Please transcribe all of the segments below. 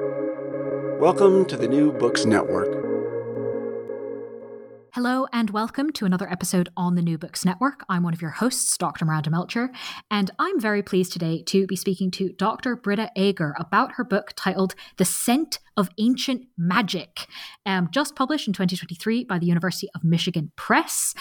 Welcome to the New Books Network. Hello and welcome to another episode on the New Books Network. I'm one of your hosts, Dr. Miranda Melcher, and I'm very pleased today to be speaking to Dr. Britta Ager about her book titled The Scent of Ancient Magic, um, just published in 2023 by the University of Michigan Press.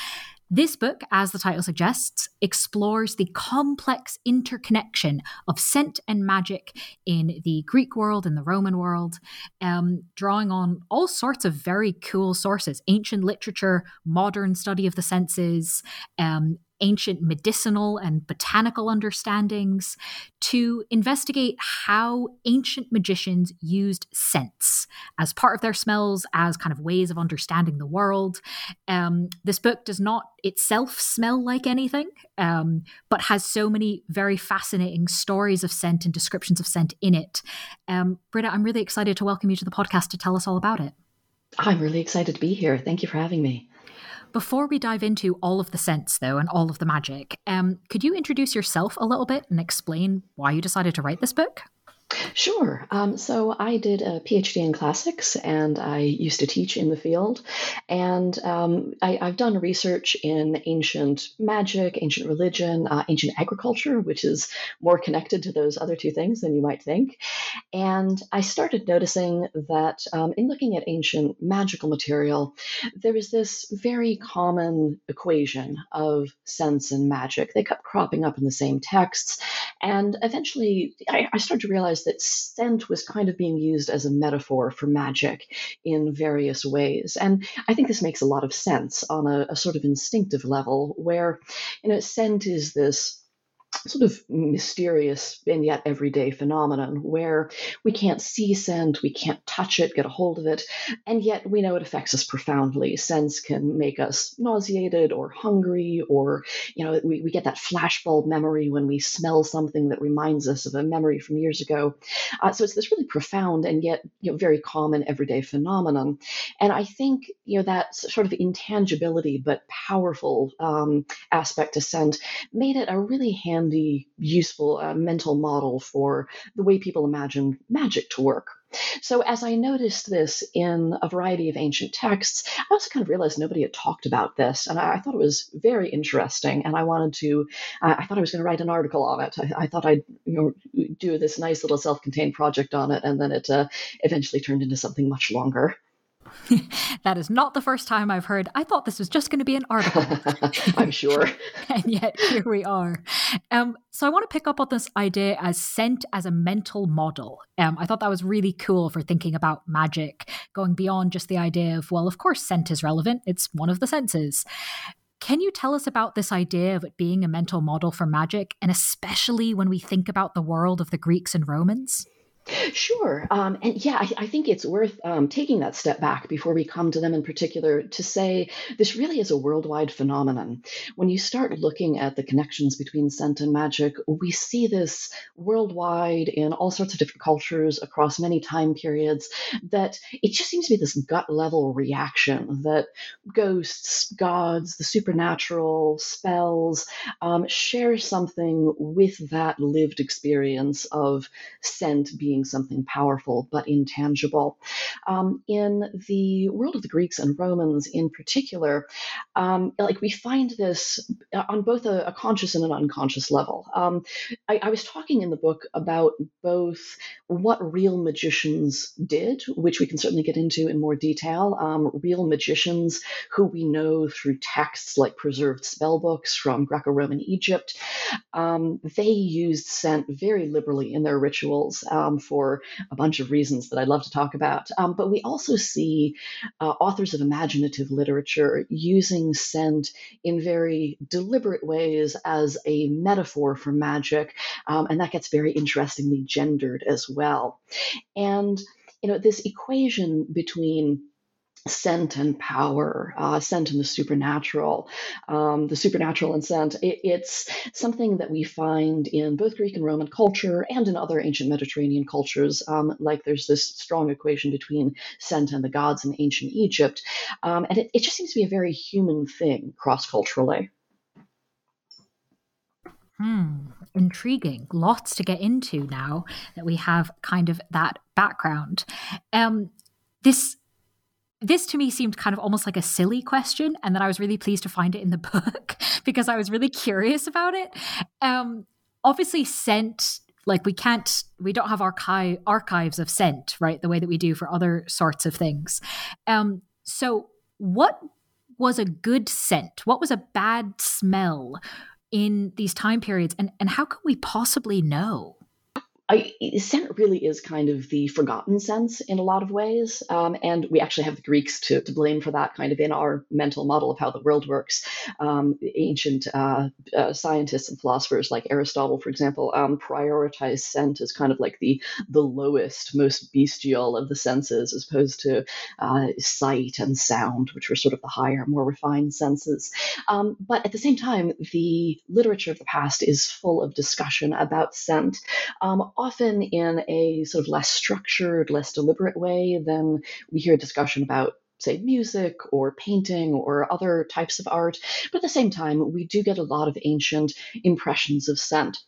This book, as the title suggests, explores the complex interconnection of scent and magic in the Greek world and the Roman world, um, drawing on all sorts of very cool sources ancient literature, modern study of the senses, um, ancient medicinal and botanical understandings to investigate how ancient magicians used scents as part of their smells, as kind of ways of understanding the world. Um, this book does not itself smell like anything, um, but has so many very fascinating stories of scent and descriptions of scent in it. Um, Britta, I'm really excited to welcome you to the podcast to tell us all about it. I'm really excited to be here. Thank you for having me. Before we dive into all of the scents, though, and all of the magic, um, could you introduce yourself a little bit and explain why you decided to write this book? Sure. Um, so I did a PhD in classics and I used to teach in the field. And um, I, have done research in ancient magic, ancient religion, uh, ancient agriculture, which is more connected to those other two things than you might think. And I started noticing that um, in looking at ancient magical material, there was this very common equation of sense and magic. They kept cropping up in the same texts. And eventually I, I started to realize that scent was kind of being used as a metaphor for magic in various ways. And I think this makes a lot of sense on a, a sort of instinctive level, where, you know, scent is this sort of mysterious and yet everyday phenomenon where we can't see scent, we can't touch it, get a hold of it, and yet we know it affects us profoundly. Sense can make us nauseated or hungry, or you know, we, we get that flashbulb memory when we smell something that reminds us of a memory from years ago. Uh, so it's this really profound and yet you know very common everyday phenomenon. And I think you know that sort of intangibility but powerful um, aspect to scent made it a really handy handy, useful uh, mental model for the way people imagine magic to work. So, as I noticed this in a variety of ancient texts, I also kind of realized nobody had talked about this, and I, I thought it was very interesting. And I wanted to, uh, I thought I was going to write an article on it. I, I, thought I'd you know do this nice little self-contained project on it, and then it uh, eventually turned into something much longer. that is not the first time I've heard. I thought this was just going to be an article. I'm sure. and yet here we are. Um, so I want to pick up on this idea as scent as a mental model. Um, I thought that was really cool for thinking about magic, going beyond just the idea of, well, of course, scent is relevant. It's one of the senses. Can you tell us about this idea of it being a mental model for magic, and especially when we think about the world of the Greeks and Romans? Sure. Um, and yeah, I, I, think it's worth um, taking that step back before we come to them in particular to say this really is a worldwide phenomenon. When you start looking at the connections between scent and magic, we see this worldwide in all sorts of different cultures across many time periods that it just seems to be this gut level reaction that ghosts, gods, the supernatural, spells um, share something with that lived experience of scent being being something powerful but intangible. Um, in the world of the Greeks and Romans in particular, um, like we find this on both a, a conscious and an unconscious level. Um, I, I, was talking in the book about both what real magicians did, which we can certainly get into in more detail. Um, real magicians who we know through texts like preserved spell books from Greco Roman Egypt, um, they used scent very liberally in their rituals. Um, for a bunch of reasons that I'd love to talk about. Um, but we also see uh, authors of imaginative literature using scent in very deliberate ways as a metaphor for magic, um, and that gets very interestingly gendered as well. And you know this equation between scent and power, uh, scent and the supernatural, um, the supernatural and scent. It, it's something that we find in both Greek and Roman culture and in other ancient Mediterranean cultures. Um, like there's this strong equation between scent and the gods in ancient Egypt. Um, and it, it just seems to be a very human thing cross culturally. Hmm, intriguing. Lots to get into now that we have kind of that background. Um, this this to me seemed kind of almost like a silly question, and then I was really pleased to find it in the book because I was really curious about it. Um, obviously, scent like we can't we don't have archive archives of scent right the way that we do for other sorts of things. Um so what was a good scent? What was a bad smell in these time periods? And and how can we possibly know I, scent really is kind of the forgotten sense in a lot of ways. Um, and we actually have the Greeks to, to blame for that kind of in our mental model of how the world works. Um, ancient uh, uh, scientists and philosophers like Aristotle, for example, um, prioritize scent as kind of like the, the lowest, most bestial of the senses, as opposed to uh, sight and sound, which were sort of the higher, more refined senses. Um, but at the same time, the literature of the past is full of discussion about scent. Often in a sort of less structured, less deliberate way than we hear discussion about say music or painting or other types of art. But at the same time, we do get a lot of ancient impressions of scent.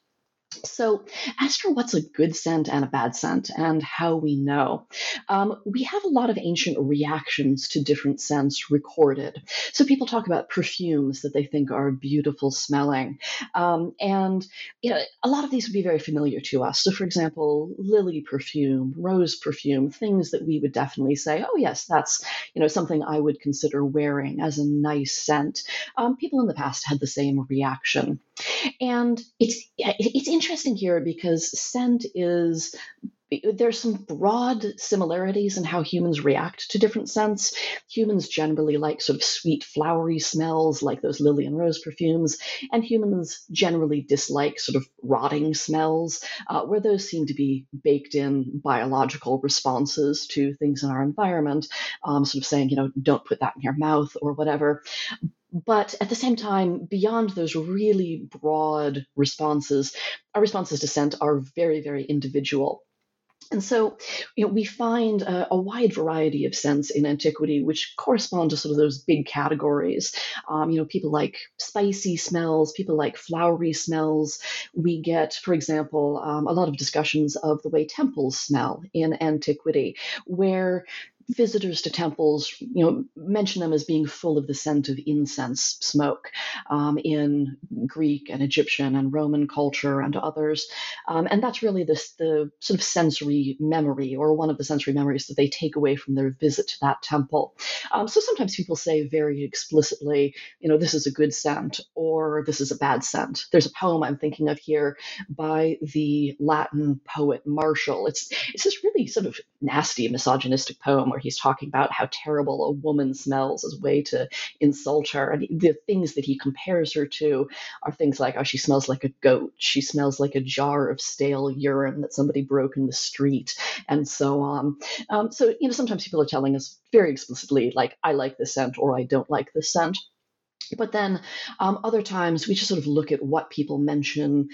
So, as for what's a good scent and a bad scent and how we know, um, we have a lot of ancient reactions to different scents recorded. So, people talk about perfumes that they think are beautiful smelling. Um, and you know, a lot of these would be very familiar to us. So, for example, lily perfume, rose perfume, things that we would definitely say, oh, yes, that's you know, something I would consider wearing as a nice scent. Um, people in the past had the same reaction. And it's, it's interesting interesting here because scent is there's some broad similarities in how humans react to different scents. Humans generally like sort of sweet, flowery smells, like those lily and rose perfumes, and humans generally dislike sort of rotting smells, uh, where those seem to be baked in biological responses to things in our environment, um, sort of saying, you know, don't put that in your mouth or whatever. But at the same time, beyond those really broad responses, our responses to scent are very, very individual. And so, you know, we find a, a, wide variety of scents in antiquity, which correspond to sort of those big categories. Um, you know, people like spicy smells, people like flowery smells. We get, for example, um, a lot of discussions of the way temples smell in antiquity, where visitors to temples, you know, mention them as being full of the scent of incense smoke um, in Greek and Egyptian and Roman culture and others. Um, and that's really this, the sort of sensory memory or one of the sensory memories that they take away from their visit to that temple. Um, so sometimes people say very explicitly, you know, this is a good scent or this is a bad scent. There's a poem I'm thinking of here by the Latin poet Martial. It's, it's this really sort of nasty misogynistic poem where he's talking about how terrible a woman smells as a way to insult her. And the things that he compares her to are things like, oh, she smells like a goat. She smells like a jar of stale urine that somebody broke in the street, and so on. Um, so, you know, sometimes people are telling us very explicitly, like, I like this scent or I don't like this scent. But then um, other times we just sort of look at what people mention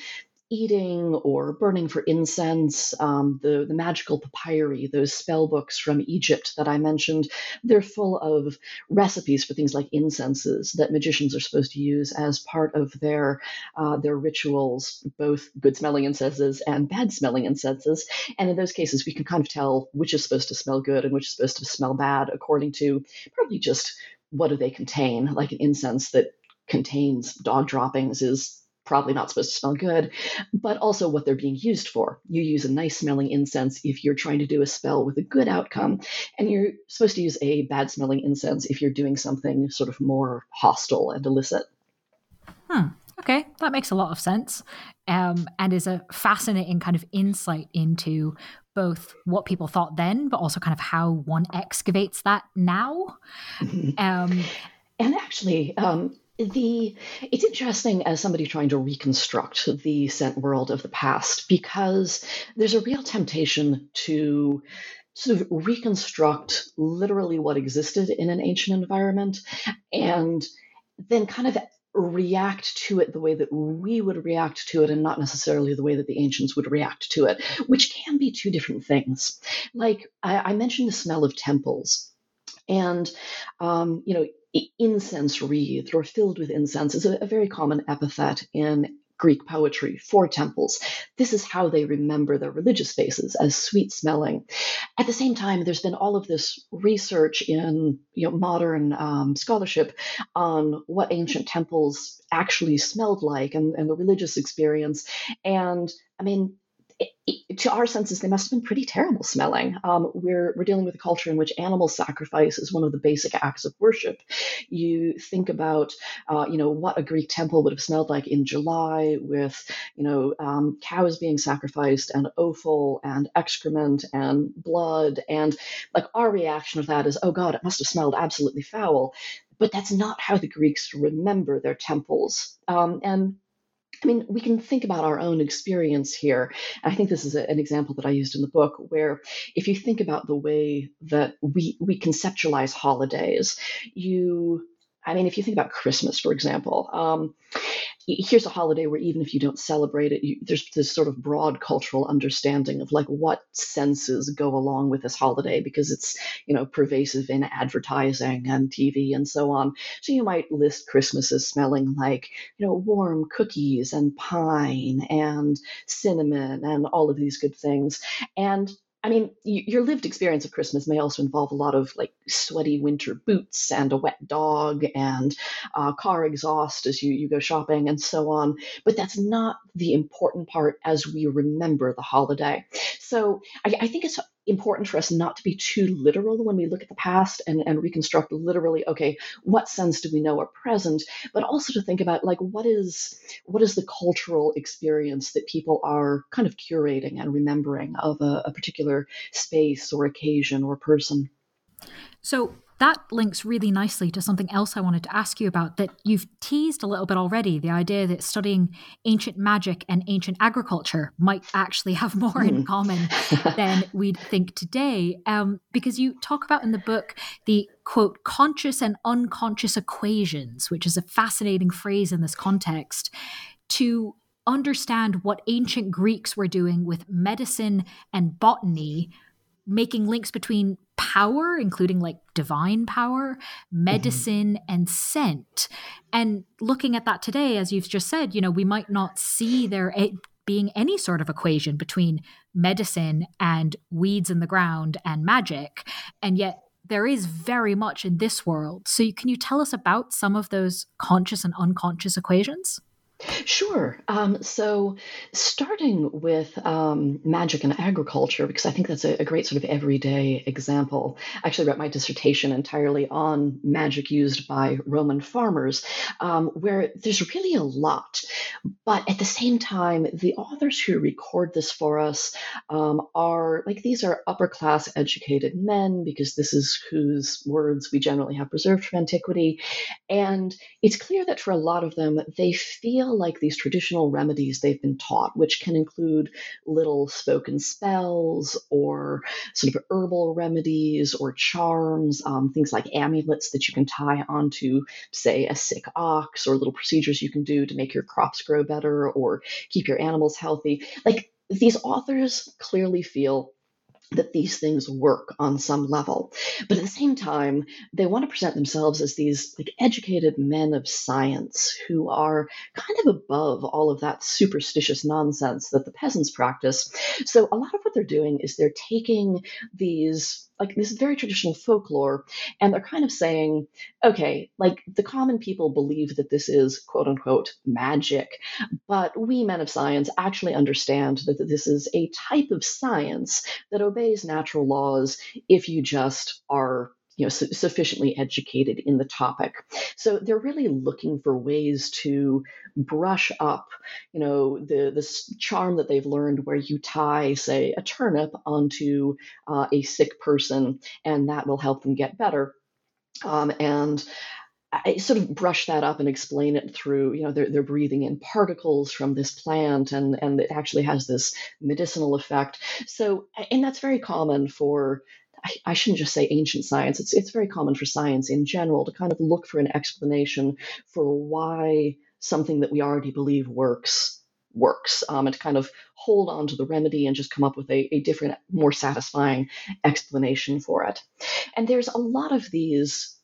eating or burning for incense, um, the, the magical papyri, those spell books from Egypt that I mentioned, they're full of recipes for things like incenses that magicians are supposed to use as part of their, uh, their rituals, both good smelling incenses and bad smelling incenses. And in those cases, we can kind of tell which is supposed to smell good and which is supposed to smell bad according to probably just what do they contain. Like an incense that contains dog droppings is probably not supposed to smell good, but also what they're being used for. You use a nice smelling incense if you're trying to do a spell with a good outcome, and you're supposed to use a bad smelling incense if you're doing something sort of more hostile and illicit. Hmm. Okay, that makes a lot of sense, um, and is a fascinating kind of insight into both what people thought then, but also kind of how one excavates that now. um, and actually, um, the it's interesting as somebody trying to reconstruct the scent world of the past because there's a real temptation to sort of reconstruct literally what existed in an ancient environment and then kind of react to it the way that we would react to it and not necessarily the way that the ancients would react to it which can be two different things. Like i, I mentioned the smell of temples and um, you know incense wreathed or filled with incense is a, a very common epithet in Greek poetry for temples. This is how they remember their religious spaces as sweet smelling. At the same time, there's been all of this research in you know, modern um, scholarship on what ancient temples actually smelled like and, and the religious experience. And I mean, to our senses, they must have been pretty terrible smelling. Um, we're, we're dealing with a culture in which animal sacrifice is one of the basic acts of worship. You think about, uh, you know, what a Greek temple would have smelled like in July with, you know, um, cows being sacrificed and offal and excrement and blood. And like our reaction to that is, oh God, it must have smelled absolutely foul. But that's not how the Greeks remember their temples. Um, and I mean, we can think about our own experience here. I think this is a, an example that I used in the book, where if you think about the way that we we conceptualize holidays, you I mean, if you think about Christmas, for example, um, here's a holiday where even if you don't celebrate it, you, there's this sort of broad cultural understanding of like what senses go along with this holiday because it's you know pervasive in advertising and TV and so on. So you might list Christmas as smelling like you know warm cookies and pine and cinnamon and all of these good things. And I mean, your lived experience of Christmas may also involve a lot of like sweaty winter boots and a wet dog and uh, car exhaust as you, you go shopping and so on. But that's not the important part as we remember the holiday. So I, I think it's important for us not to be too literal when we look at the past and, and reconstruct literally okay what sense do we know are present? But also to think about like what is what is the cultural experience that people are kind of curating and remembering of a, a particular space or occasion or person? So that links really nicely to something else I wanted to ask you about that you've teased a little bit already the idea that studying ancient magic and ancient agriculture might actually have more mm. in hmm. common than we'd think today. Um, because you talk about in the book the quote, conscious and unconscious equations, which is a fascinating phrase in this context, to understand what ancient Greeks were doing with medicine and botany making links between power, including like divine power, mm-hmm. medicine, mm-hmm. and scent. And looking at that today, as you've just said, you know, we might not see there being any sort of equation between medicine and weeds in the ground and magic. And yet, there is very much in this world. So, can you tell us about some of those conscious and unconscious equations? Sure. Um, so, starting with um, magic and agriculture, because I think that's a, a, great sort of everyday example. I actually wrote my dissertation entirely on magic used by Roman farmers, um, where there's really a lot. But at the same time, the authors who record this for us um, are like these are upper class educated men, because this is whose words we generally have preserved from antiquity. And it's clear that for a lot of them, they feel like these traditional remedies they've been taught, which can include little spoken spells or sort of herbal remedies or charms, um, things like amulets that you can tie onto, say, a sick ox, or little procedures you can do to make your crops grow better or keep your animals healthy. Like these authors clearly feel that these things work on some level. But at the same time, they want to present themselves as these like educated men of science who are kind of above all of that superstitious nonsense that the peasants practice. So a lot of what they're doing is they're taking these like this is very traditional folklore and they're kind of saying okay like the common people believe that this is quote unquote magic but we men of science actually understand that this is a type of science that obeys natural laws if you just are you know su- sufficiently educated in the topic so they're really looking for ways to brush up you know the this charm that they've learned where you tie say a turnip onto uh, a sick person and that will help them get better um, and I sort of brush that up and explain it through, you know, they're, they're breathing in particles from this plant and, and it actually has this medicinal effect. So, and that's very common for I, shouldn't just say ancient science. It's it's very common for science in general to kind of look for an explanation for why something that we already believe works works um, and to kind of hold on to the remedy and just come up with a, a different, more satisfying explanation for it. And there's a lot of these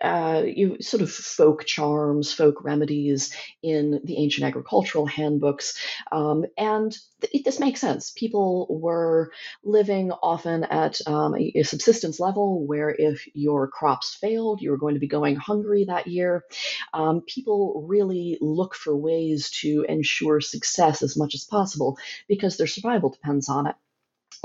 uh, you sort of folk charms, folk remedies in the ancient agricultural handbooks, um, and th- this makes sense. People were living often at um, a, a subsistence level where if your crops failed, you were going to be going hungry that year. Um, people really look for ways to ensure success as much as possible because their survival depends on it.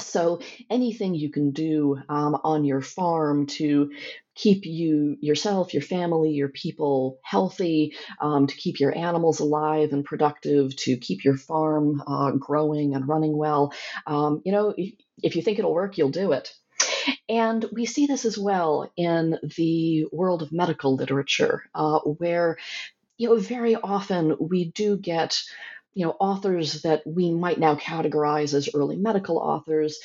So anything you can do um, on your farm to keep you yourself, your family, your people healthy, um, to keep your animals alive and productive, to keep your farm uh, growing and running well. Um, you know, if, you think it'll work, you'll do it. And we see this as well in the world of medical literature, uh, where you know very often we do get you know authors that we might now categorize as early medical authors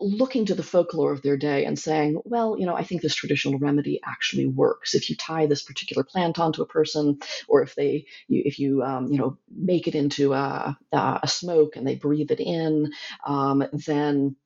looking to the folklore of their day and saying, well, you know, I think this traditional remedy actually works. If you tie this particular plant onto a person, or if they, you, if you, um, you know, make it into a, a, smoke and they breathe it in, um, then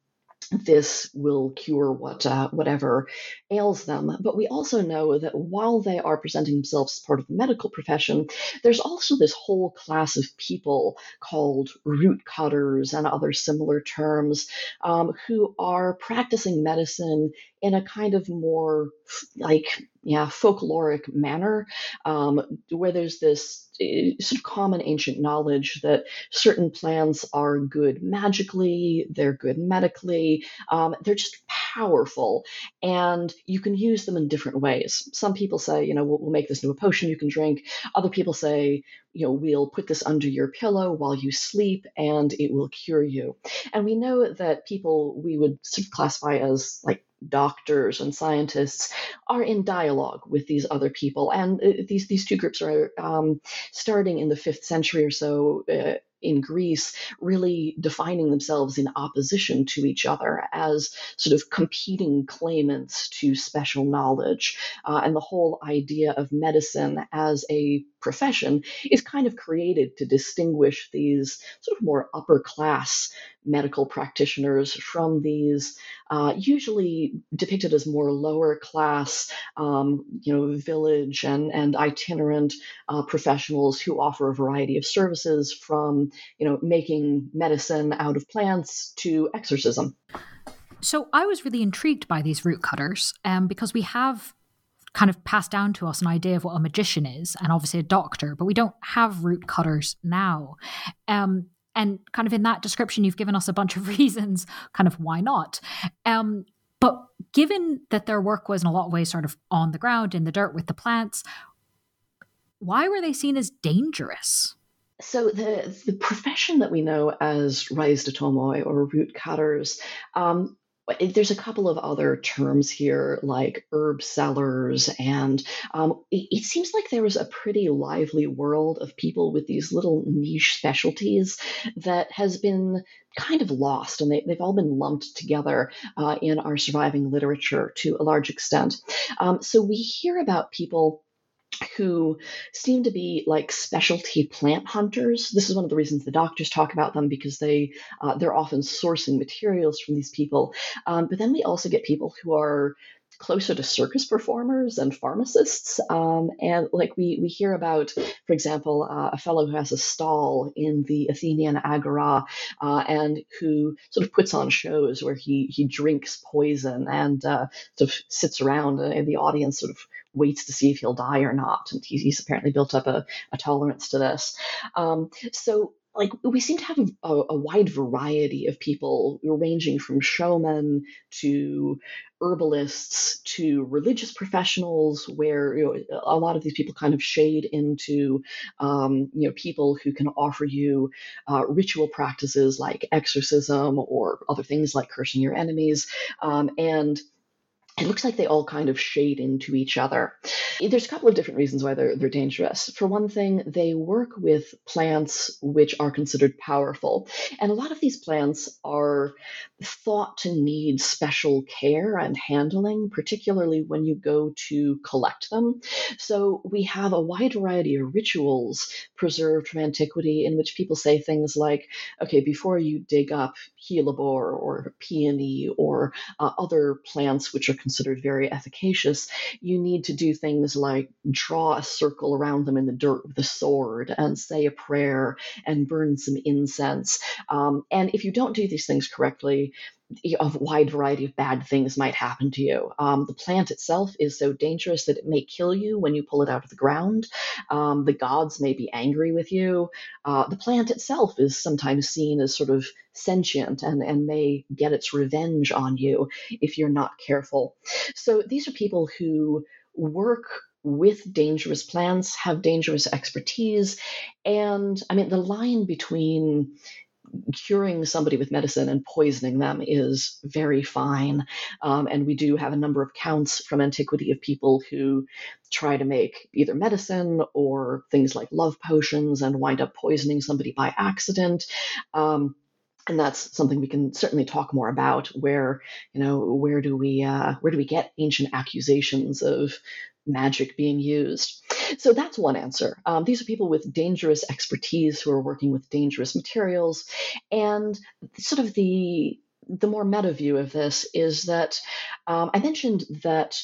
this will cure what uh, whatever ails them. But we also know that while they are presenting themselves as part of the medical profession, there's also this whole class of people called root cutters and other similar terms um, who are practicing medicine in a kind of more like yeah folkloric manner um, where there's this uh, sort of common ancient knowledge that certain plants are good magically they're good medically um, they're just powerful and you can use them in different ways. Some people say you know we'll, we'll make this into a potion you can drink. Other people say you know we'll put this under your pillow while you sleep and it will cure you. And we know that people we would sort of classify as like doctors and scientists are in dialogue with these other people. And uh, these, these two groups are um, starting in the fifth century or so. Uh, in Greece really defining themselves in opposition to each other as sort of competing claimants to special knowledge. Uh, and the whole idea of medicine as a profession is kind of created to distinguish these sort of more upper class medical practitioners from these uh, usually depicted as more lower class, um, you know, village and, and itinerant uh, professionals who offer a variety of services from, you know, making medicine out of plants to exorcism. So I was really intrigued by these root cutters um, because we have kind of passed down to us an idea of what a magician is and obviously a doctor, but we don't have root cutters now. Um, and kind of in that description, you've given us a bunch of reasons, kind of why not. Um, but given that their work was in a lot of ways sort of on the ground, in the dirt with the plants, why were they seen as dangerous? So the the profession that we know as rhizotomoi or root cutters um, there's a couple of other terms here like herb sellers and um, it, it, seems like there was a pretty lively world of people with these little niche specialties that has been kind of lost and they, have all been lumped together uh, in our surviving literature to a large extent. Um, so we hear about people who seem to be like specialty plant hunters. This is one of the reasons the doctors talk about them because they uh, they're often sourcing materials from these people. Um, but then we also get people who are closer to circus performers and pharmacists. Um, and like we we hear about, for example, uh, a fellow who has a stall in the Athenian Agora uh, and who sort of puts on shows where he he drinks poison and uh, sort of sits around and the audience sort of waits to see if he'll die or not. And he's, he's apparently built up a, a tolerance to this. Um, so like we seem to have a, a, wide variety of people ranging from showmen to herbalists to religious professionals where you know, a lot of these people kind of shade into um, you know people who can offer you uh, ritual practices like exorcism or other things like cursing your enemies um, and it looks like they all kind of shade into each other. There's a couple of different reasons why they're, they're dangerous. For one thing, they work with plants which are considered powerful. And a lot of these plants are thought to need special care and handling, particularly when you go to collect them. So we have a wide variety of rituals preserved from antiquity in which people say things like, okay, before you dig up hellebore or peony or uh, other plants which are considered very efficacious, you need to do things like draw a circle around them in the dirt with a sword and say a prayer and burn some incense. Um, and if you don't do these things correctly, a wide variety of bad things might happen to you. Um, the plant itself is so dangerous that it may kill you when you pull it out of the ground. Um, the gods may be angry with you. Uh, the plant itself is sometimes seen as sort of sentient and, and may get its revenge on you if you're not careful. So these are people who work with dangerous plants, have dangerous expertise. And I mean, the line between curing somebody with medicine and poisoning them is very fine. Um, and we do have a number of counts from antiquity of people who try to make either medicine or things like love potions and wind up poisoning somebody by accident. Um, and that's something we can certainly talk more about where you know where do we uh, where do we get ancient accusations of magic being used so that's one answer. Um, these are people with dangerous expertise who are working with dangerous materials. And sort of the the more meta view of this is that um, I mentioned that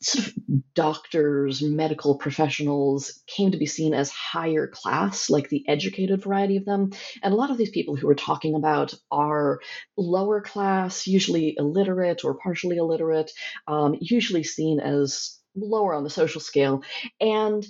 sort of doctors, medical professionals came to be seen as higher class, like the educated variety of them. And a lot of these people who we're talking about are lower class, usually illiterate or partially illiterate, um, usually seen as lower on the social scale. And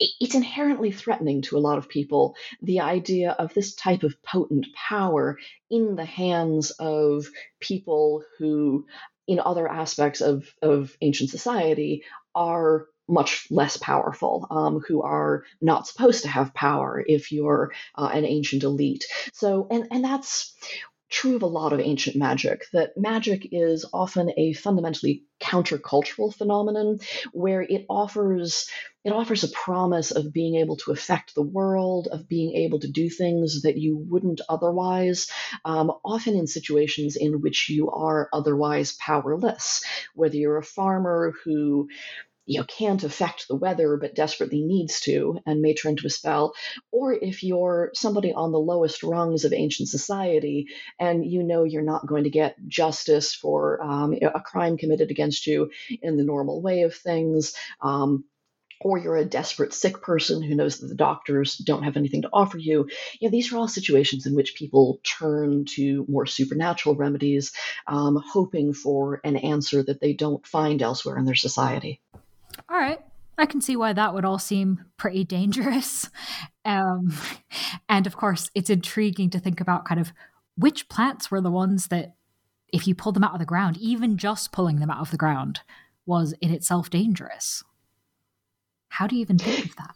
it's inherently threatening to a lot of people the idea of this type of potent power in the hands of people who, in other aspects of, of ancient society, are much less powerful, um, who are not supposed to have power if you're uh, an ancient elite. So, and, and that's true of a lot of ancient magic that magic is often a fundamentally countercultural phenomenon where it offers it offers a promise of being able to affect the world of being able to do things that you wouldn't otherwise um, often in situations in which you are otherwise powerless. Whether you're a farmer who you know can't affect the weather but desperately needs to and may turn to a spell or if you're somebody on the lowest rungs of ancient society and you know you're not going to get justice for um, a crime committed against you in the normal way of things um, or you're a desperate sick person who knows that the doctors don't have anything to offer you. You know, these are all situations in which people turn to more supernatural remedies, um, hoping for an answer that they don't find elsewhere in their society all right. I can see why that would all seem pretty dangerous. Um, and of course, it's intriguing to think about kind of which plants were the ones that, if you pull them out of the ground, even just pulling them out of the ground was in itself dangerous. How do you even think of that?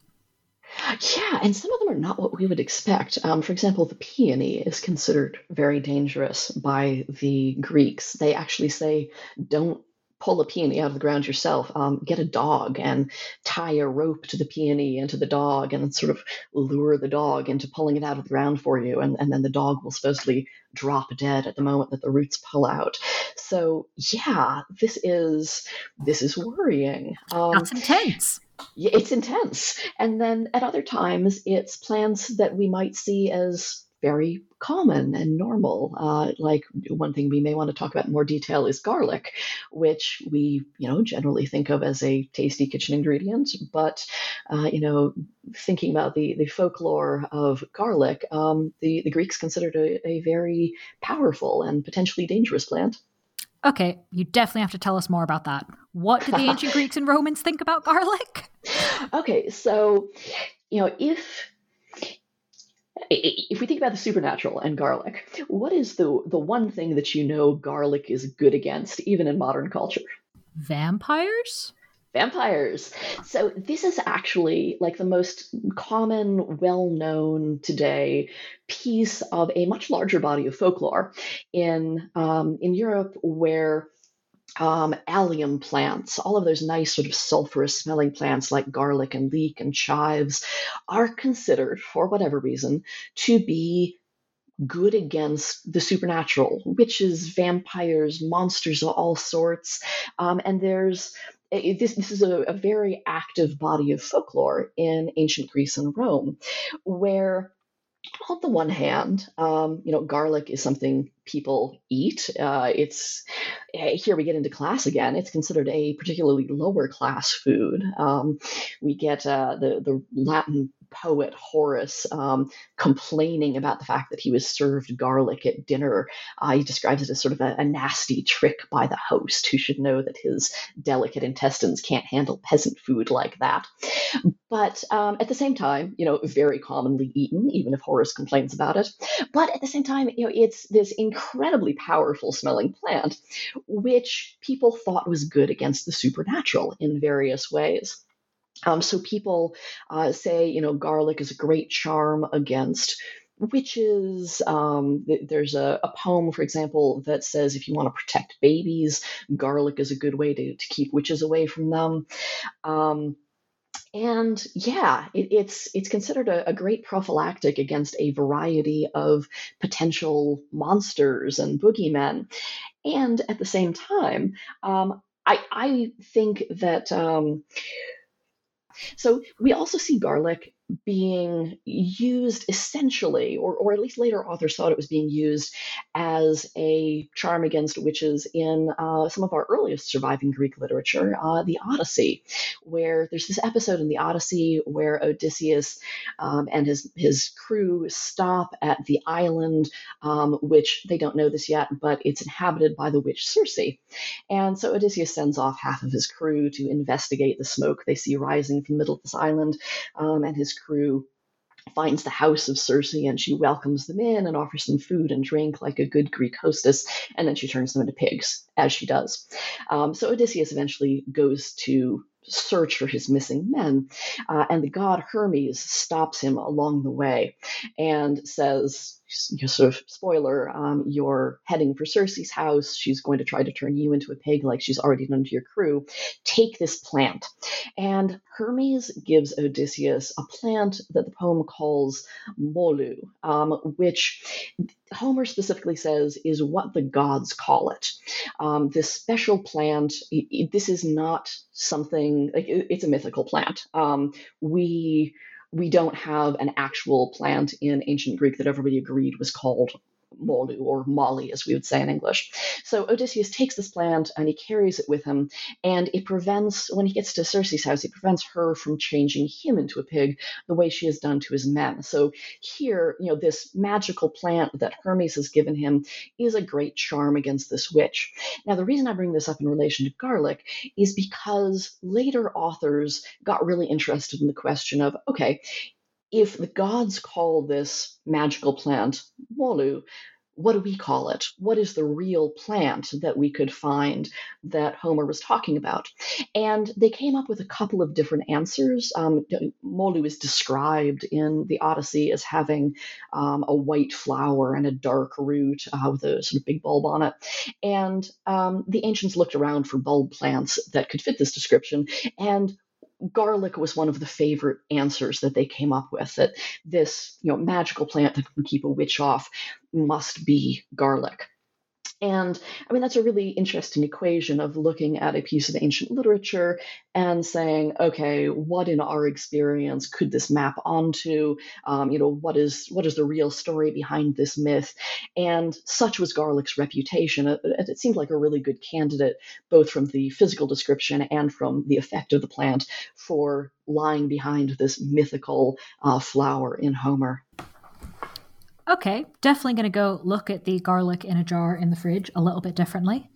Yeah, and some of them are not what we would expect. Um, for example, the peony is considered very dangerous by the Greeks. They actually say, don't pull a peony out of the ground yourself. Um, get a dog and tie a rope to the peony and to the dog and sort of lure the dog into pulling it out of the ground for you. And, and then the dog will supposedly drop dead at the moment that the roots pull out. So yeah, this is this is worrying. Um, That's intense. It's intense. And then at other times, it's plants that we might see as very common and normal. Uh, like one thing we may want to talk about in more detail is garlic, which we you know generally think of as a tasty kitchen ingredient. But uh, you know, thinking about the the folklore of garlic, um, the the Greeks considered a, a very powerful and potentially dangerous plant. Okay, you definitely have to tell us more about that. What did the ancient Greeks and Romans think about garlic? Okay, so you know if if we think about the supernatural and garlic, what is the the one thing that you know garlic is good against, even in modern culture? Vampires. Vampires. So this is actually like the most common, well-known today piece of a much larger body of folklore in um, in Europe, where um, allium plants, all of those nice sort of sulfurous smelling plants like garlic and leek and chives are considered, for whatever reason, to be good against the supernatural, witches, vampires, monsters of all sorts. Um, and there's this, this is a, a very active body of folklore in ancient Greece and Rome, where on the one hand, um, you know, garlic is something people eat. Uh, it's eh, here we get into class again. It's considered a particularly lower class food. Um, we get uh, the the Latin poet Horace um, complaining about the fact that he was served garlic at dinner. Uh, he describes it as sort of a, a, nasty trick by the host who should know that his delicate intestines can't handle peasant food like that. But um, at the same time, you know, very commonly eaten, even if Horace complains about it. But at the same time, you know, it's this incredibly powerful smelling plant, which people thought was good against the supernatural in various ways. Um, so people uh, say, you know, garlic is a great charm against witches. Um, there's a, a, poem, for example, that says if you want to protect babies, garlic is a good way to, to keep witches away from them. Um, and yeah, it, it's it's considered a, a, great prophylactic against a variety of potential monsters and boogeymen. And at the same time, um, I I think that um, so we also see garlic being used essentially, or, or at least later authors thought it was being used as a charm against witches in uh, some of our earliest surviving Greek literature, uh, the Odyssey, where there's this episode in the Odyssey where Odysseus um, and his, his crew stop at the island, um, which they don't know this yet, but it's inhabited by the witch Circe. And so Odysseus sends off half of his crew to investigate the smoke they see rising from the middle of this island, um, and his crew finds the house of Circe and she welcomes them in and offers them food and drink like a good Greek hostess, and then she turns them into pigs, as she does. Um, so Odysseus eventually goes to search for his missing men. Uh, and the god Hermes stops him along the way and says, sort of spoiler, um, you're heading for Circe's house. She's going to try to turn you into a pig like she's already done to your crew. Take this plant. And Hermes gives Odysseus a plant that the poem calls molu, um, which Homer specifically says is what the gods call it. Um, this special plant, this is not something like it's a mythical plant. Um, we we don't have an actual plant in ancient Greek that everybody agreed was called Molu or Molly, as we would say in English. So Odysseus takes this plant and he carries it with him, and it prevents, when he gets to Circe's house, it prevents her from changing him into a pig the way she has done to his men. So here, you know, this magical plant that Hermes has given him is a great charm against this witch. Now, the reason I bring this up in relation to garlic is because later authors got really interested in the question of okay, if the gods call this magical plant Molu, what do we call it? What is the real plant that we could find that Homer was talking about? And they came up with a couple of different answers. Um, Molu is described in the Odyssey as having um, a white flower and a dark root uh, with a sort of big bulb on it. And um, the ancients looked around for bulb plants that could fit this description. And garlic was one of the favorite answers that they came up with that this you know magical plant that can keep a witch off must be garlic and I mean, that's a really interesting equation of looking at a piece of ancient literature and saying, okay, what in our experience could this map onto? Um, you know, what is what is the real story behind this myth? And such was garlic's reputation. It, it seemed like a really good candidate, both from the physical description and from the effect of the plant, for lying behind this mythical uh, flower in Homer. Okay, definitely going to go look at the garlic in a jar in the fridge a little bit differently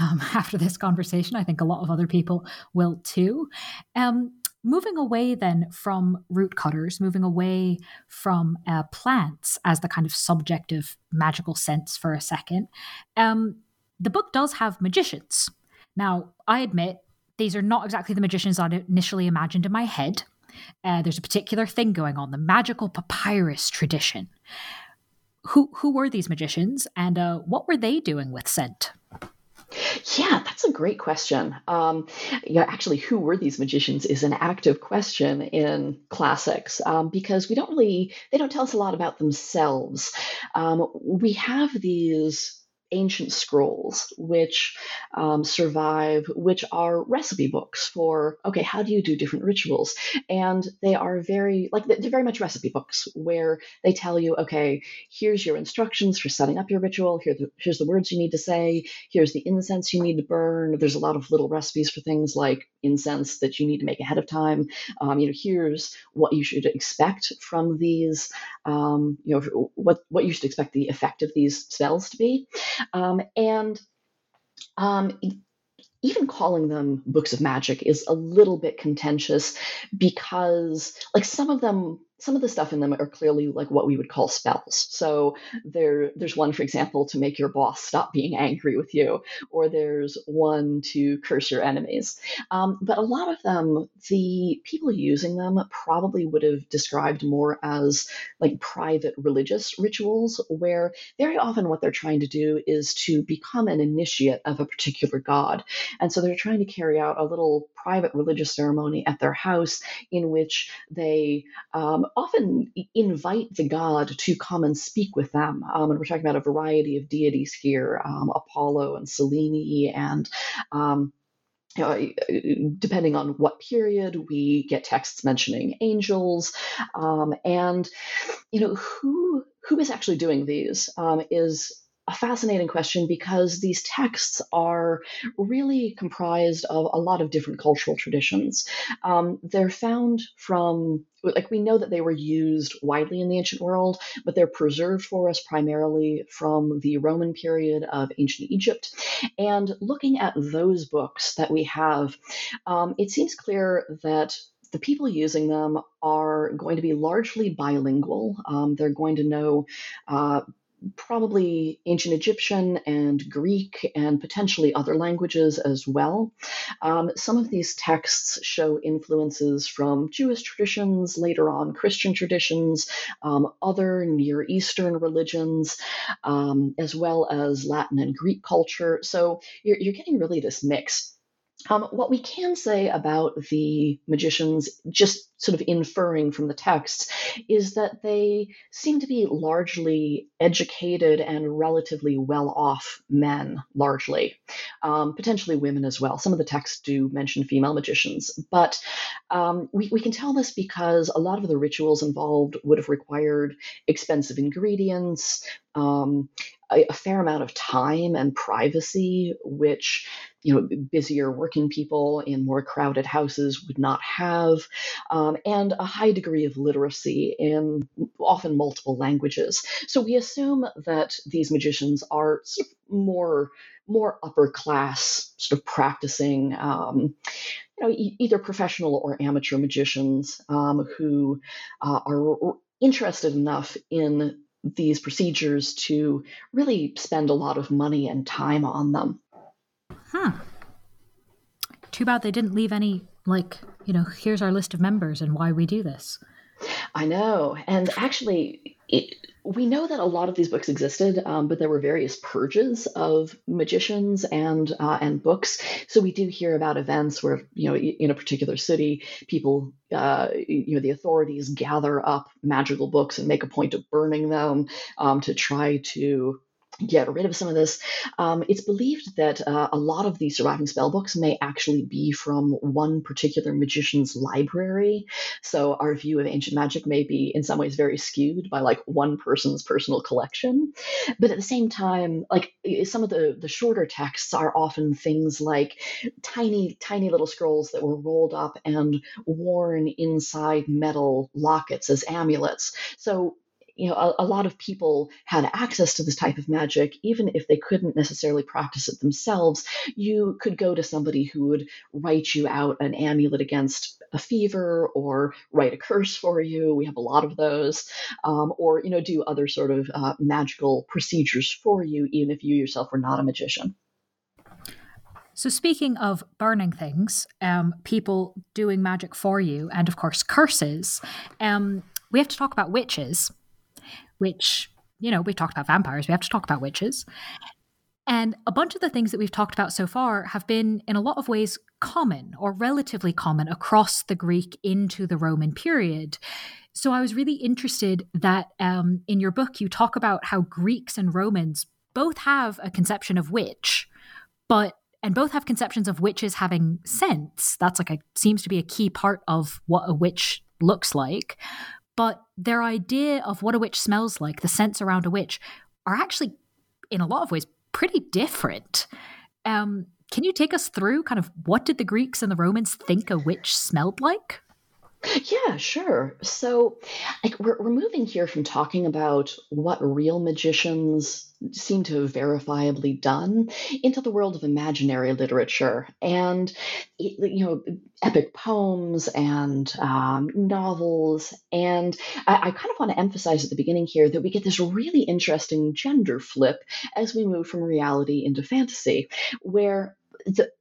um, after this conversation. I think a lot of other people will too. Um, moving away then from root cutters, moving away from uh, plants as the kind of subjective magical sense for a second, um, the book does have magicians. Now, I admit these are not exactly the magicians I initially imagined in my head. Uh, there's a particular thing going on, the magical papyrus tradition who who were these magicians and uh, what were they doing with scent? Yeah, that's a great question. Um, yeah, actually, who were these magicians is an active question in classics um, because we don't really, they don't tell us a lot about themselves. Um, we have these ancient scrolls, which um, survive, which are recipe books for, okay, how do you do different rituals? And they are very, like, they're very much recipe books where they tell you, okay, here's your instructions for setting up your ritual. Here the, here's the words you need to say. Here's the incense you need to burn. There's a lot of little recipes for things like incense that you need to make ahead of time. Um, you know, here's what you should expect from these. Um, you know, what what you should expect the effect of these spells to be, um, and um, even calling them books of magic is a little bit contentious because like some of them some of the stuff in them are clearly like what we would call spells. So there, there's one, for example, to make your boss stop being angry with you, or there's one to curse your enemies. Um, but a lot of them, the people using them probably would have described more as like private religious rituals, where very often what they're trying to do is to become an initiate of a particular god. And so they're trying to carry out a little private religious ceremony at their house in which they um, often invite the god to come and speak with them. Um, and we're talking about a variety of deities here um, Apollo and Selene and um, depending on what period, we get texts mentioning angels, um, and you know who who is actually doing these um, is a fascinating question because these texts are really comprised of a lot of different cultural traditions. Um, they're found from, like, we know that they were used widely in the ancient world, but they're preserved for us primarily from the Roman period of ancient Egypt. And looking at those books that we have, um, it seems clear that the people using them are going to be largely bilingual. Um, they're going to know uh, probably ancient Egyptian and Greek and potentially other languages as well. Um, some of these texts show influences from Jewish traditions, later on Christian traditions, um, other Near Eastern religions, um, as well as Latin and Greek culture. So you're, you're getting really this mix. Um, what we can say about the magicians, just sort of inferring from the texts, is that they seem to be largely educated and relatively well off men, largely, um, potentially women as well. Some of the texts do mention female magicians, but um, we, we can tell this because a lot of the rituals involved would have required expensive ingredients, um, a, a, fair amount of time and privacy, which you know busier working people in more crowded houses would not have, um, and a high degree of literacy in often multiple languages. So we assume that these magicians are sort of more more upper class, sort of practicing. Um, you know, e- either professional or amateur magicians um, who uh, are interested enough in these procedures to really spend a lot of money and time on them. Huh. Too bad they didn't leave any, like, you know, here's our list of members and why we do this. I know. And actually, it, we know that a lot of these books existed, um, but there were various purges of magicians and uh, and books. So we do hear about events where you know in a particular city, people uh, you know the authorities gather up magical books and make a point of burning them um, to try to get rid of some of this. Um, it's believed that uh, a lot of these surviving spell books may actually be from one particular magician's library. So our view of ancient magic may be in some ways very skewed by like one person's personal collection. But at the same time, like some of the, the shorter texts are often things like tiny, tiny little scrolls that were rolled up and worn inside metal lockets as amulets. So you know, a, a, lot of people had access to this type of magic, even if they couldn't necessarily practice it themselves. You could go to somebody who would write you out an amulet against a fever or write a curse for you. We have a lot of those, um, or you know, do other sort of uh, magical procedures for you, even if you yourself were not a magician. So, speaking of burning things, um, people doing magic for you, and of course, curses, um, we have to talk about witches which, you know, we've talked about vampires, we have to talk about witches. And a bunch of the things that we've talked about so far have been, in a lot of ways, common or relatively common across the Greek into the Roman period. So I was really interested that um, in your book, you talk about how Greeks and Romans both have a conception of witch, but and both have conceptions of witches having scents. That's like a seems to be a key part of what a witch looks like. But their idea of what a witch smells like, the scents around a witch, are actually, in a lot of ways, pretty different. Um, can you take us through kind of what did the Greeks and the Romans think a witch smelled like? Yeah, sure. So, like, we're, we're moving here from talking about what real magicians seem to have verifiably done into the world of imaginary literature and, you know, epic poems and um, novels. And I, I kind of want to emphasize at the beginning here that we get this really interesting gender flip as we move from reality into fantasy, where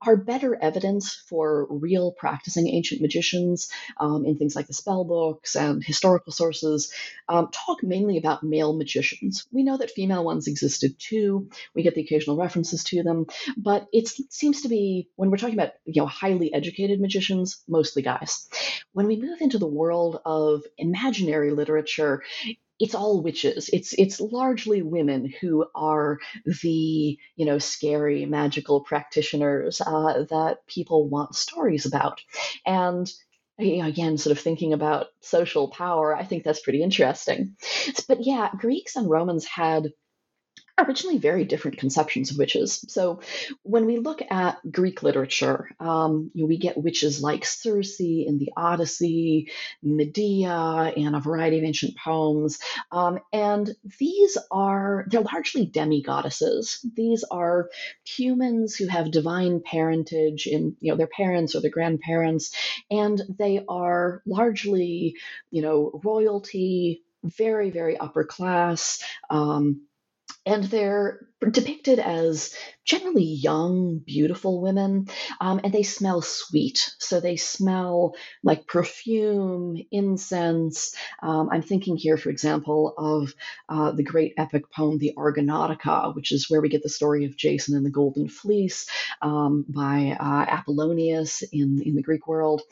are better evidence for real practicing ancient magicians um, in things like the spell books and historical sources um, talk mainly about male magicians. We know that female ones existed too. We get the occasional references to them, but it seems to be when we're talking about you know highly educated magicians, mostly guys. When we move into the world of imaginary literature, it's all witches. It's it's largely women who are the you know scary magical practitioners uh, that people want stories about, and again, sort of thinking about social power, I think that's pretty interesting. But yeah, Greeks and Romans had originally very different conceptions of witches. So when we look at Greek literature, um, you know, we get witches like Circe in the Odyssey, Medea, and a variety of ancient poems. Um, and these are, they're largely demigoddesses. These are humans who have divine parentage in, you know, their parents or their grandparents, and they are largely, you know, royalty, very, very upper class. Um, and they're depicted as generally young, beautiful women, um, and they smell sweet. So they smell like perfume, incense. Um, I'm thinking here, for example, of uh, the great epic poem, The Argonautica, which is where we get the story of Jason and the Golden Fleece um, by uh, Apollonius in, in the Greek world.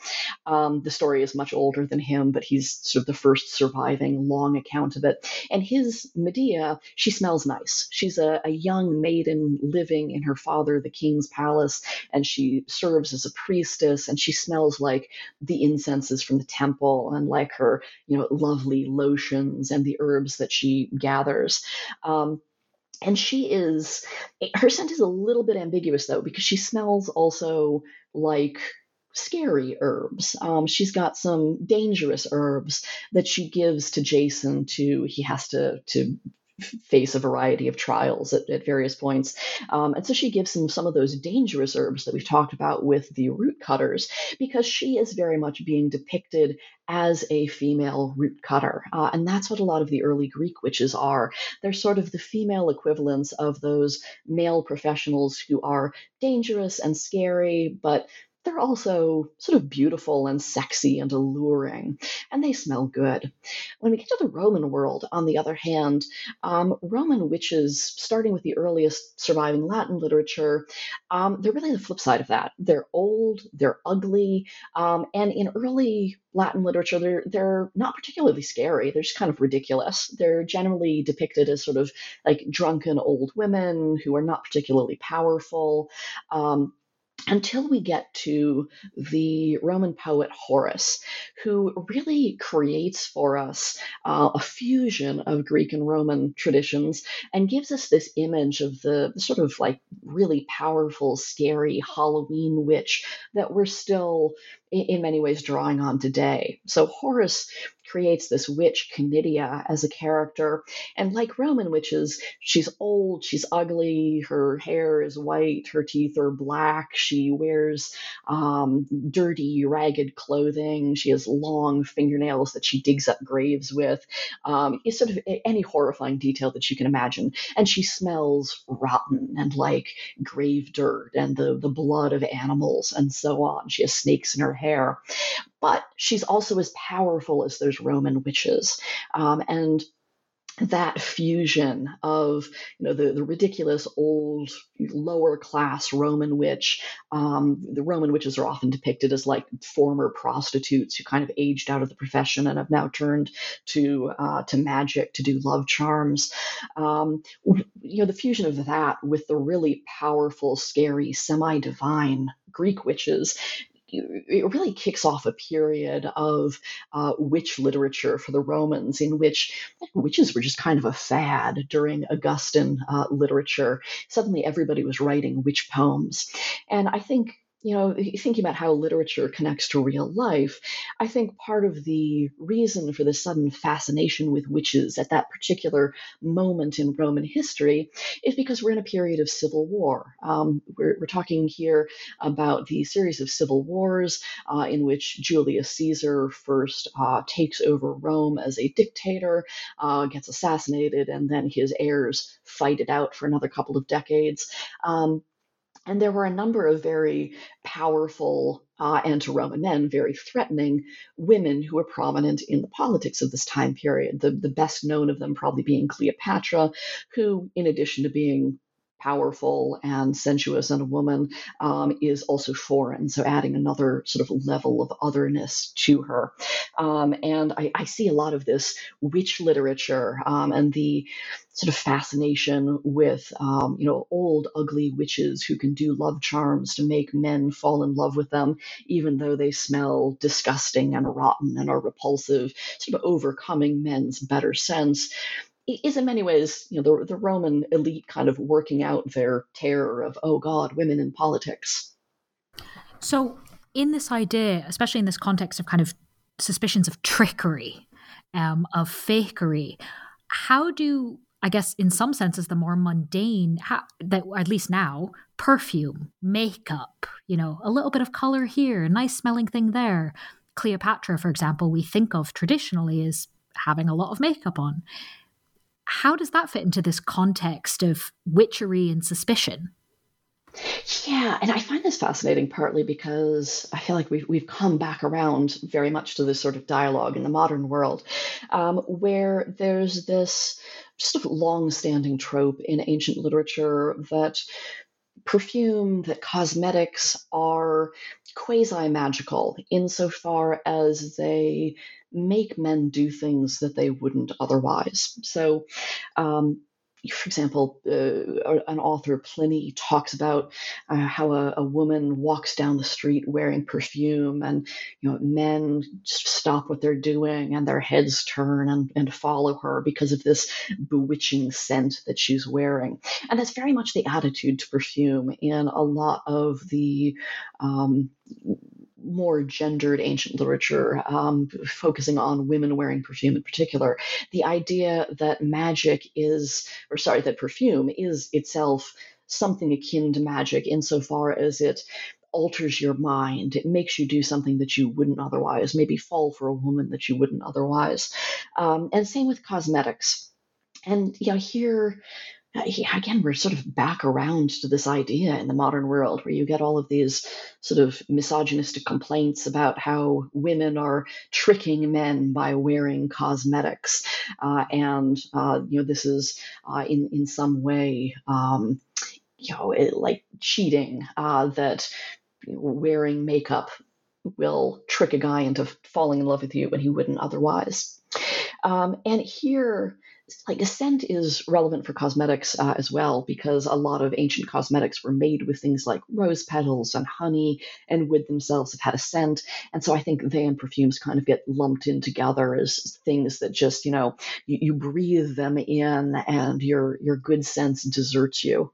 Um, the story is much older than him, but he's sort of the first surviving long account of it. And his Medea, she smells nice. She's a, a young maiden living in her father, the king's palace, and she serves as a priestess, and she smells like the incenses from the temple and like her, you know, lovely lotions and the herbs that she gathers. Um, and she is her scent is a little bit ambiguous though because she smells also like scary herbs. Um, she's got some dangerous herbs that she gives to Jason to he has to to face a variety of trials at, at various points. Um, and so she gives him some of those dangerous herbs that we've talked about with the root cutters, because she is very much being depicted as a female root cutter. Uh, and that's what a lot of the early Greek witches are. They're sort of the female equivalents of those male professionals who are dangerous and scary, but they're also sort of beautiful and sexy and alluring, and they smell good. When we get to the Roman world, on the other hand, um, Roman witches, starting with the earliest surviving Latin literature, um, they're really the flip side of that. They're old, they're ugly, um, and in early Latin literature, they're they're not particularly scary. They're just kind of ridiculous. They're generally depicted as sort of like drunken old women who are not particularly powerful. Um, until we get to the Roman poet Horace, who really creates for us uh, a fusion of Greek and Roman traditions and gives us this image of the, the, sort of like really powerful, scary Halloween witch that we're still in many ways drawing on today. So Horace creates this witch Canidia as a character, and like Roman witches, she's old, she's ugly, her hair is white, her teeth are black, she wears um, dirty, ragged clothing, she has long fingernails that she digs up graves with. Um, sort of any horrifying detail that you can imagine, and she smells rotten and like grave dirt and the the blood of animals and so on. She has snakes in her hair. But she's also as powerful as those Roman witches. Um, and that fusion of you know the, the ridiculous old lower class Roman witch. Um, the Roman witches are often depicted as like former prostitutes who kind of aged out of the profession and have now turned to uh, to magic to do love charms. Um, you know the fusion of that with the really powerful, scary, semi divine Greek witches it really kicks off a period of uh, witch literature for the Romans, in which witches were just kind of a fad during Augustan uh, literature. Suddenly, everybody was writing witch poems, and I think you know, thinking about how literature connects to real life, I think part of the reason for the sudden fascination with witches at that particular moment in Roman history is because we're in a period of civil war. Um, we're, we're, talking here about the series of civil wars uh, in which Julius Caesar first uh, takes over Rome as a dictator, uh, gets assassinated, and then his heirs fight it out for another couple of decades. Um, and there were a number of very powerful uh, anti-Roman men, very threatening women who were prominent in the politics of this time period. The, the best known of them probably being Cleopatra, who, in addition to being powerful and sensuous and a woman um, is also foreign. So adding another sort of level of otherness to her. Um, and I, I, see a lot of this witch literature um, and the sort of fascination with, um, you know, old ugly witches who can do love charms to make men fall in love with them, even though they smell disgusting and rotten and are repulsive, sort of overcoming men's better sense is in many ways, you know, the, the Roman elite kind of working out their terror of, oh God, women in politics. So, in this idea, especially in this context of kind of suspicions of trickery, um, of fakery, how do I guess in some senses the more mundane how, that at least now perfume, makeup, you know, a little bit of color here, a nice smelling thing there. Cleopatra, for example, we think of traditionally as having a lot of makeup on. How does that fit into this context of witchery and suspicion? Yeah, and I find this fascinating partly because I feel like we've, we've come back around very much to this sort of dialogue in the modern world um, where there's this sort of long standing trope in ancient literature that perfume, that cosmetics are quasi magical insofar as they make men do things that they wouldn't otherwise. So, um, for example, uh, an author, Pliny, talks about uh, how a, a, woman walks down the street wearing perfume, and you know men stop what they're doing and their heads turn and, and follow her because of this bewitching scent that she's wearing. And that's very much the attitude to perfume in a lot of the um, more gendered ancient literature, um, focusing on women wearing perfume in particular, the idea that magic is, or sorry, that perfume is itself something akin to magic insofar as it alters your mind. It makes you do something that you wouldn't otherwise, maybe fall for a woman that you wouldn't otherwise. Um, and same with cosmetics. And you know, here again, we're sort of back around to this idea in the modern world where you get all of these sort of misogynistic complaints about how women are tricking men by wearing cosmetics. Uh, and, uh, you know, this is uh, in, in some way, um, you know, it, like cheating, uh, that wearing makeup will trick a guy into falling in love with you when he wouldn't otherwise. Um, and here, like a scent is relevant for cosmetics uh, as well because a lot of ancient cosmetics were made with things like rose petals and honey and would themselves have had a scent and so i think they and perfumes kind of get lumped in together as things that just you know you, you breathe them in and your your good sense deserts you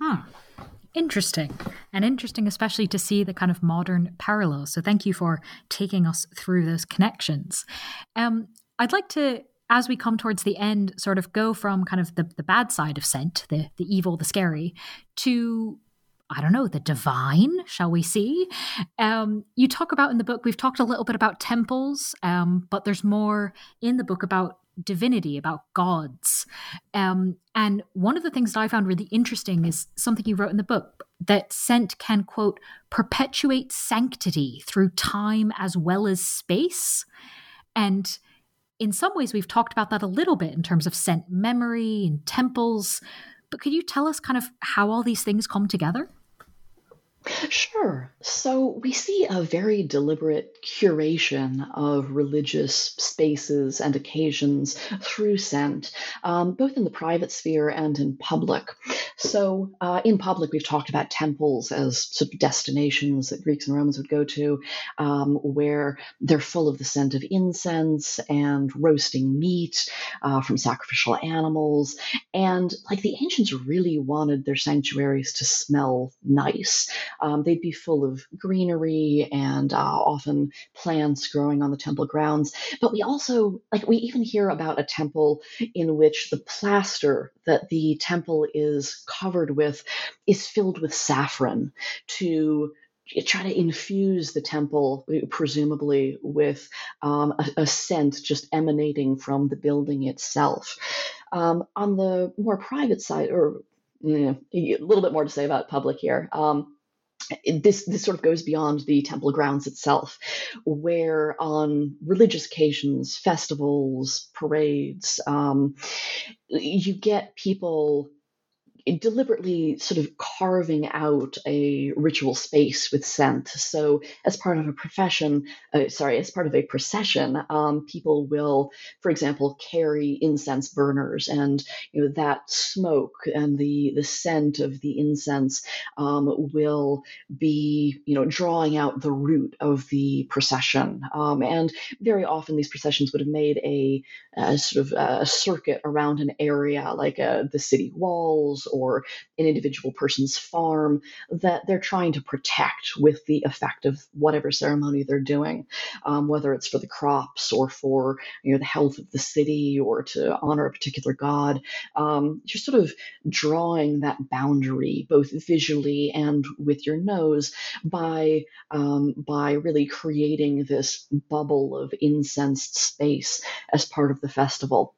huh Interesting. And interesting, especially to see the kind of modern parallels. So, thank you for taking us through those connections. Um, I'd like to, as we come towards the end, sort of go from kind of the, the bad side of scent, the, the evil, the scary, to I don't know, the divine, shall we see? Um, you talk about in the book, we've talked a little bit about temples, um, but there's more in the book about divinity, about gods. Um, and one of the things that I found really interesting is something you wrote in the book that scent can, quote, perpetuate sanctity through time as well as space. And in some ways, we've talked about that a little bit in terms of scent memory and temples. But could you tell us kind of how all these things come together? Sure. So we see a very deliberate curation of religious spaces and occasions through scent, um, both in the private sphere and in public. So, uh, in public, we've talked about temples as sort of destinations that Greeks and Romans would go to, um, where they're full of the scent of incense and roasting meat uh, from sacrificial animals. And like the ancients really wanted their sanctuaries to smell nice. Um, they'd be full of greenery and uh, often plants growing on the temple grounds. But we also, like, we even hear about a temple in which the plaster that the temple is covered with is filled with saffron to try to infuse the temple, presumably with um, a, a, scent just emanating from the building itself. Um, on the more private side, or a little bit more to say about public here. Um, this this sort of goes beyond the temple grounds itself, where on religious occasions, festivals, parades, um, you get people deliberately sort of carving out a ritual space with scent. So, as part of a profession, uh, sorry, as part of a procession, um, people will, for example, carry incense burners, and you know that smoke and the the scent of the incense um, will be, you know, drawing out the route of the procession. Um, and very often, these processions would have made a, a sort of a circuit around an area, like uh, the city walls or an individual person's farm that they're trying to protect with the effect of whatever ceremony they're doing, um, whether it's for the crops or for you know the health of the city or to honor a particular god. Um, you're sort of drawing that boundary both visually and with your nose by um, by really creating this bubble of incensed space as part of the festival.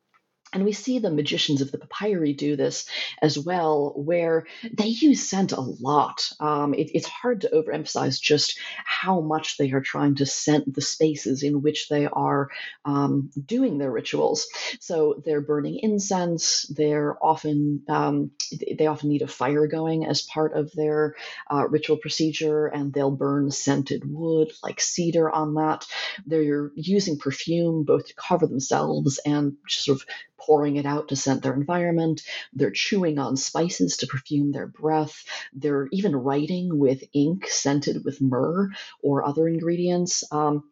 And we see the magicians of the papyri do this as well, where they use scent a lot. Um, it, it's hard to overemphasize just how much they are trying to scent the spaces in which they are um, doing their rituals. So they're burning incense. They're often um, they often need a fire going as part of their uh, ritual procedure, and they'll burn scented wood like cedar on that. They're using perfume both to cover themselves and sort of pouring it out to scent their environment. They're chewing on spices to perfume their breath. They're even writing with ink scented with myrrh or other ingredients. Um,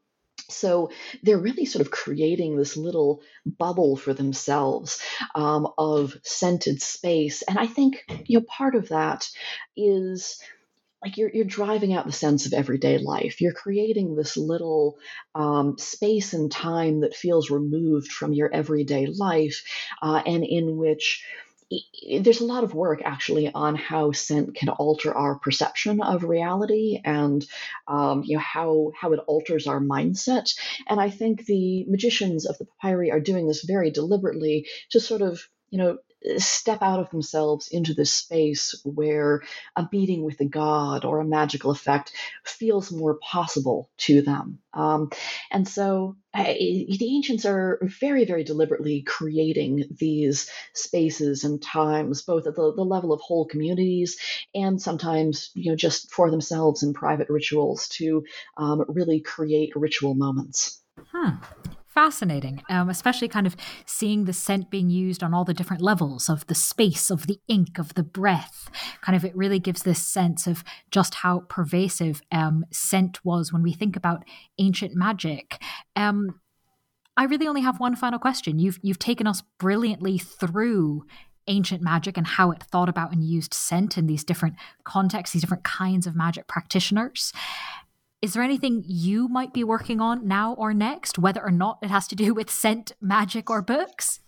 so they're really sort of creating this little bubble for themselves um, of scented space. And I think, you know, part of that is like you're you're driving out the sense of everyday life. You're creating this little um, space and time that feels removed from your everyday life, uh, and in which there's a lot of work actually on how scent can alter our perception of reality and um, you know how how it alters our mindset and i think the magicians of the papyri are doing this very deliberately to sort of you know step out of themselves into this space where a meeting with a god or a magical effect feels more possible to them. Um, and so uh, the ancients are very, very deliberately creating these spaces and times, both at the, the level of whole communities and sometimes, you know, just for themselves in private rituals to um, really create ritual moments. Huh fascinating, um, especially kind of seeing the scent being used on all the different levels of the space, of the ink, of the breath. Kind of, it really gives this sense of just how pervasive um, scent was when we think about ancient magic. Um, I really only have one final question. You've you've taken us brilliantly through ancient magic and how it thought about and used scent in these different contexts, these different kinds of magic practitioners. Is there anything you might be working on now or next, whether or not it has to do with scent, magic, or books?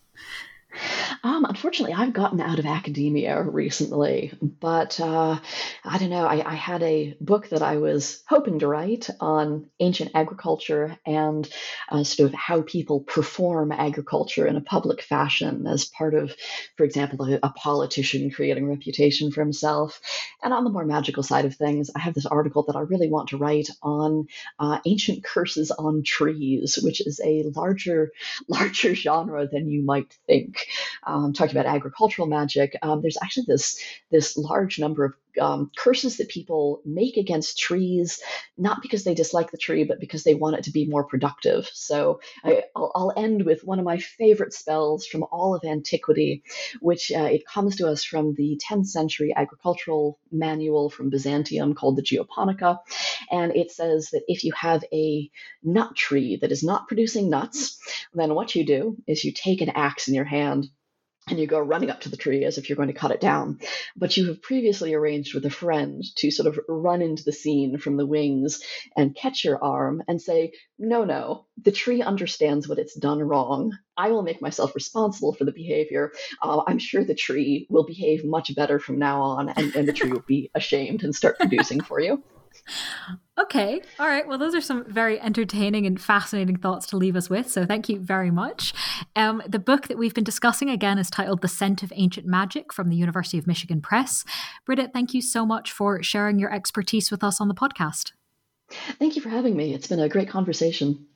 Um, unfortunately, I've gotten out of academia recently, but uh, I don't know. I, I, had a book that I was hoping to write on ancient agriculture and uh, sort of how people perform agriculture in a public fashion as part of, for example, a, a politician creating reputation for himself. And on the more magical side of things, I have this article that I really want to write on uh, ancient curses on trees, which is a larger, larger genre than you might think um, talking about agricultural magic, um, there's actually this this large number of um, curses that people make against trees, not because they dislike the tree, but because they want it to be more productive. So I, will end with one of my favorite spells from all of antiquity, which uh, it comes to us from the 10th century agricultural manual from Byzantium called the Geoponica. And it says that if you have a nut tree that is not producing nuts, then what you do is you take an axe in your hand and you go running up to the tree as if you're going to cut it down. But you have previously arranged with a friend to sort of run into the scene from the wings and catch your arm and say, No, no, the tree understands what it's done wrong. I will make myself responsible for the behavior. Uh, I'm sure the tree will behave much better from now on, and, and the tree will be ashamed and start producing for you. Okay. All right. Well, those are some very entertaining and fascinating thoughts to leave us with. So thank you very much. Um, the book that we've been discussing again is titled The Scent of Ancient Magic from the University of Michigan Press. Britta, thank you so much for sharing your expertise with us on the podcast. Thank you for having me. It's been a great conversation.